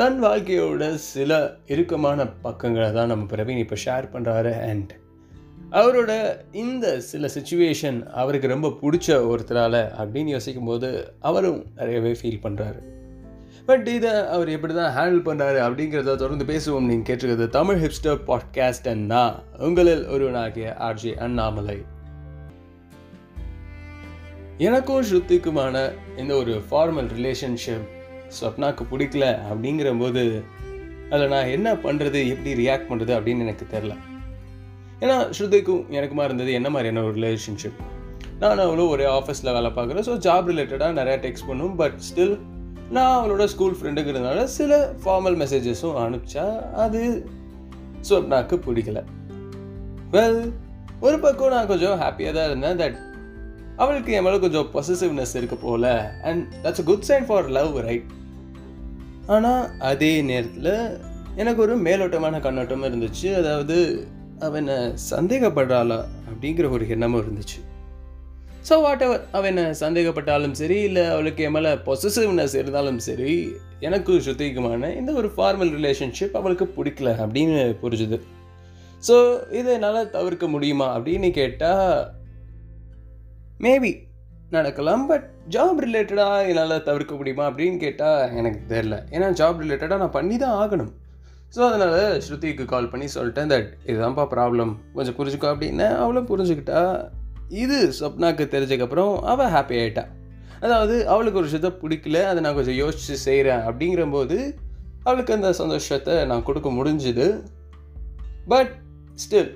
தன் வாழ்க்கையோட சில இறுக்கமான பக்கங்களை தான் நம்ம பிரவீன் இப்போ ஷேர் பண்ணுறாரு அண்ட் அவரோட இந்த சில சுச்சுவேஷன் அவருக்கு ரொம்ப பிடிச்ச ஒருத்தரால் அப்படின்னு யோசிக்கும் போது அவரும் நிறையவே ஃபீல் பண்ணுறாரு பட் இதை அவர் எப்படி தான் ஹேண்டில் பண்ணுறாரு அப்படிங்கிறத தொடர்ந்து பேசுவோம். நீங்கள் கேட்டிருக்கிறது தமிழ் ஹிப்ஸ்டர் பாட்காஸ்ட் அண்ட் நான் உங்களில் ஒருவனாகிய ஆர்ஜி அண்ணாமலை. எனக்கும் ஸ்ருத்திக்குமான இந்த ஒரு ஃபார்மல் ரிலேஷன்ஷிப் ஸ்வப்னாவுக்கு பிடிக்கல அப்படிங்கிற போது அதில் நான் என்ன பண்ணுறது எப்படி ரியாக்ட் பண்ணுறது அப்படின்னு எனக்கு தெரில ஏன்னா ஸ்ருதிக்கும் எனக்குமா இருந்தது என்ன மாதிரியான ஒரு ரிலேஷன்ஷிப் நான் அவ்வளோ ஒரே ஆஃபீஸில் வேலை பார்க்குறேன் ஸோ ஜாப் ரிலேட்டடாக நிறையா டெக்ஸ்ட் பண்ணும். பட் ஸ்டில் நான் அவளோட ஸ்கூல் ஃப்ரெண்டுங்கிறதுனால சில ஃபார்மல் மெசேஜஸும் அனுப்பிச்சா அது ஸ்வப்னாக்கு பிடிக்கல. வெல் ஒரு பக்கம் நான் கொஞ்சம் ஹாப்பியாக தான் இருந்தேன். தட் அவளுக்கு என் மேலே கொஞ்சம் பொசிசிவ்னஸ் இருக்க போல. And that's a good sign for love right ஆனால் அதே நேரத்தில் எனக்கு ஒரு மேலோட்டமான கண்ணோட்டமும் இருந்துச்சு. அதாவது அவனை சந்தேகப்படுறாளா அப்படிங்கிற ஒரு எண்ணமும் இருந்துச்சு. ஸோ வாட் எவர் அவனை சந்தேகப்பட்டாலும் சரி இல்லை அவளுக்கு என் மேலே பொசசிவ்னஸ் இருந்தாலும் சரி எனக்கு சுத்திகமான இந்த ஒரு ஃபார்மல் ரிலேஷன்ஷிப் அவளுக்கு பிடிக்கல அப்படின்னு புரிஞ்சுது. ஸோ இதை என்னால் தவிர்க்க முடியுமா அப்படின்னு கேட்டால் மேபி நடக்கலாம் பட் ஜாப் ரிலேட்டடாக என்னால் தவிர்க்க முடியுமா அப்படின்னு கேட்டால் எனக்கு தெரில ஏன்னா ஜாப் ரிலேட்டடாக நான் பண்ணி தான் ஆகணும். ஸோ அதனால் ஸ்ருதிக்கு கால் பண்ணி சொல்லிட்டேன் தட் இதுதான்ப்பா ப்ராப்ளம் கொஞ்சம் புரிஞ்சுக்கோ அப்படின்னு அவளும் புரிஞ்சுக்கிட்டா. இது சொப்னாக்கு தெரிஞ்சக்கப்புறம் அவள் ஹாப்பி ஆகிட்டா அதாவது அவளுக்கு ஒரு விஷயத்த பிடிக்கல அதை நான் கொஞ்சம் யோசித்து செய்கிறேன் அப்படிங்கிறம்போது அவளுக்கு அந்த சந்தோஷத்தை நான் கொடுக்க முடிஞ்சுது. பட் ஸ்டில்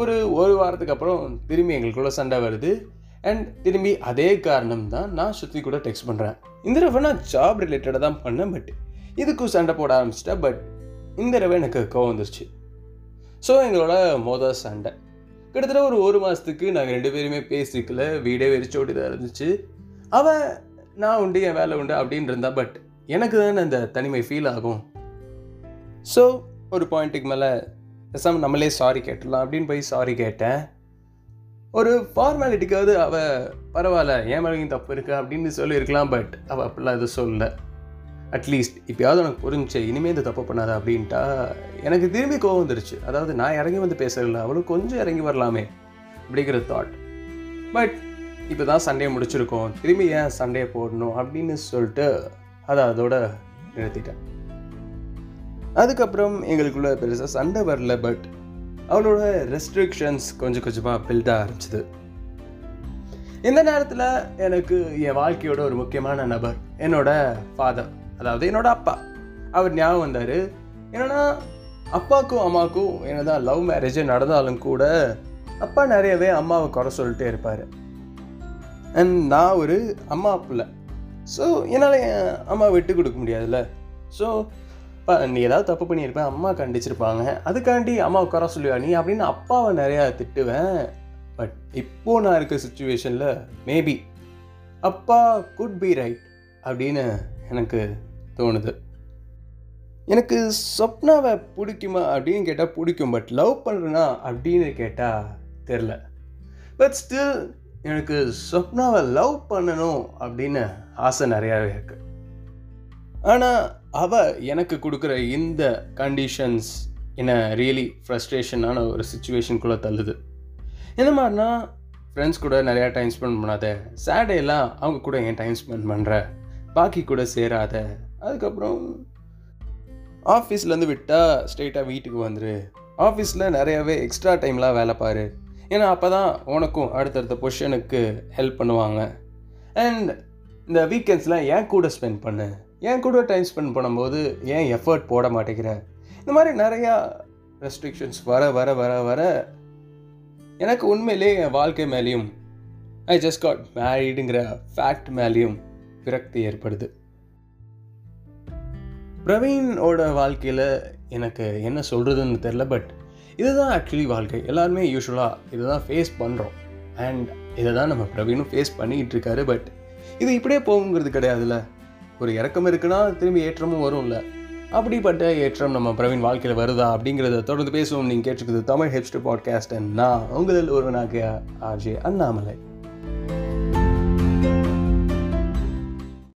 ஒரு ஒரு வாரத்துக்கு அப்புறம் திரும்பி எங்களுக்குள்ள சண்டை வருது. அண்ட் திரும்பி அதே காரணம் தான் நான் சுற்றி கூட டெக்ஸ்ட் பண்ணுறேன் இந்த தடவை நான் ஜாப் ரிலேட்டடாக தான் பண்ணேன் பட் இதுக்கும் சண்டை போட ஆரம்பிச்சிட்டேன் பட் இந்த தடவை எனக்கு கோவம் வந்துருச்சு. ஸோ எங்களோட மொதல் சண்டை. கிட்டத்தட்ட ஒரு ஒரு மாதத்துக்கு நாங்கள் ரெண்டு பேருமே பேசிக்கல வீடே வெறிச்சோடி தான் இருந்துச்சு. அவன் நான் உண்டு என் வேலை உண்டு அப்படின்னு இருந்தா பட் எனக்கு தானே அந்த தனிமை ஃபீல் ஆகும். ஸோ ஒரு பாயிண்ட்டுக்கு மேலே பேசாமல் நம்மளே சாரி கேட்டலாம் அப்படின்னு போய் சாரி கேட்டேன். ஒரு ஃபார்மாலிட்டிக்காவது அவள் பரவாயில்ல ஏன் மேலேயும் தப்பு இருக்கா அப்படின்னு சொல்லியிருக்கலாம் பட் அவள் அப்படிலாம் எதுவும் சொல்லலை. அட்லீஸ்ட் இப்போயாவது எனக்கு புரிஞ்சு இனிமேல் இந்த தப்பு பண்ணாத அப்படின்ட்டா எனக்கு திரும்பி கோவம் வந்துருச்சு. அதாவது நான் இறங்கி வந்து பேசுறதில்ல அவளும் கொஞ்சம் இறங்கி வரலாமே அப்படிங்கிற தாட் பட் இப்போ தான் சண்டையை முடிச்சிருக்கோம். திரும்பி ஏன் சண்டையை போடணும் அப்படின்னு சொல்லிட்டு அதை அதோட நிறுத்திட்டேன். அதுக்கப்புறம் எங்களுக்குள்ள பெருசாக சண்டை வரல பட் அவளோட ரெஸ்ட்ரிக்ஷன்ஸ் கொஞ்சம் கொஞ்சமாக பில்ட் ஆரம்பிச்சிது. இந்த நேரத்தில் எனக்கு என் வாழ்க்கையோட ஒரு முக்கியமான நபர் என்னோட ஃபாதர் அதாவது என்னோட அப்பா. அவர் ஞாபகம் வந்தார். என்னன்னா அப்பாவுக்கும் அம்மாவுக்கும் என்னதான் லவ் மேரேஜ் நடந்தாலும் கூட அப்பா நிறையவே அம்மாவை குறை சொல்லிட்டே இருப்பார். அண்ட் நான் ஒரு அம்மா பிள்ளை. ஸோ என்னால் என் அம்மா விட்டு கொடுக்க முடியாதுல்ல. ஸோ அப்பா நீ ஏதாவது தப்பு பண்ணியிருப்பேன் அம்மா கண்டிச்சிருப்பாங்க. அதுக்காண்டி அம்மா உட்கார சொல்லுவா நீ அப்படின்னு அப்பாவை நிறையா திட்டுவேன். பட் இப்போ நான் இருக்க சுச்சுவேஷனில் மேபி அப்பா குட் பி ரைட் அப்படின்னு எனக்கு தோணுது. எனக்கு சொப்னாவை பிடிக்குமா அப்படின்னு கேட்டால் பிடிக்கும். பட் லவ் பண்ணுறேன்னா அப்படின்னு கேட்டால் தெரில பட் ஸ்டில் எனக்கு சொப்னாவை லவ் பண்ணணும் அப்படின்னு ஆசை நிறையாவே இருக்குது ஆனால் அவள் எனக்கு கொடுக்குற இந்த கண்டிஷன்ஸ் என்னை ரியலி ஃப்ரஸ்ட்ரேஷனான ஒரு சுச்சுவேஷனுக்குள்ளே தள்ளுது. என்ன மாதிரினா ஃப்ரெண்ட்ஸ் கூட நிறையா டைம் ஸ்பெண்ட் பண்ணாத சாட்டர்டேலாம் அவங்க கூட என் டைம் ஸ்பெண்ட் பண்ணுற பாக்கி கூட சேராத. அதுக்கப்புறம் ஆஃபீஸ்லேருந்து விட்டால் ஸ்ட்ரெயிட்டாக வீட்டுக்கு வந்துரு. ஆஃபீஸில் நிறையாவே எக்ஸ்ட்ரா டைம்லாம் வேலை பாரு. ஏன்னா அப்போ தான் உனக்கும் அடுத்தடுத்த பொசிஷனுக்கு ஹெல்ப் பண்ணுவாங்க. அண்ட் இந்த வீக்கெண்ட்ஸ்லாம் ஏன் கூட ஸ்பெண்ட் பண்ணு? ஏன் கூட டைம் ஸ்பெண்ட் பண்ணும்போது ஏன் எஃபர்ட் போட மாட்டேங்கிற? இந்த மாதிரி நிறையா ரெஸ்ட்ரிக்ஷன்ஸ் வர வர வர வர எனக்கு உண்மையிலே என் வாழ்க்கை மேலேயும் ஐ ஜஸ்ட் காட் மேரீடுங்கிற ஃபேக்ட் மேலேயும் விரக்தி ஏற்படுது. பிரவீனோட வாழ்க்கையில் எனக்கு என்ன சொல்கிறதுன்னு தெரில பட் இதுதான் ஆக்சுவலி வாழ்க்கை. எல்லாருமே யூஸ்வலாக இதை தான் ஃபேஸ் பண்ணுறோம் அண்ட் இதை தான் நம்ம பிரவீனும் ஃபேஸ் பண்ணிகிட்டு இருக்காரு பட் இது இப்படியே போகுங்கிறது கிடையாதுல்ல? ஒரு இறக்கம் இருக்குன்னா திரும்பி ஏற்றமும் வரும்ல. அப்படிப்பட்ட ஏற்றம் நம்ம பிரவீன் வாழ்க்கையில் வருதா அப்படிங்கிறத தொடர்ந்து பேசுவோம். நீங்கள் கேட்டிருக்குது தமிழ் ஹெப்ஸ்ட் பாட்காஸ்ட் நான் உங்களில் ஒருவனாக ஆர்ஜே அண்ணாமலை.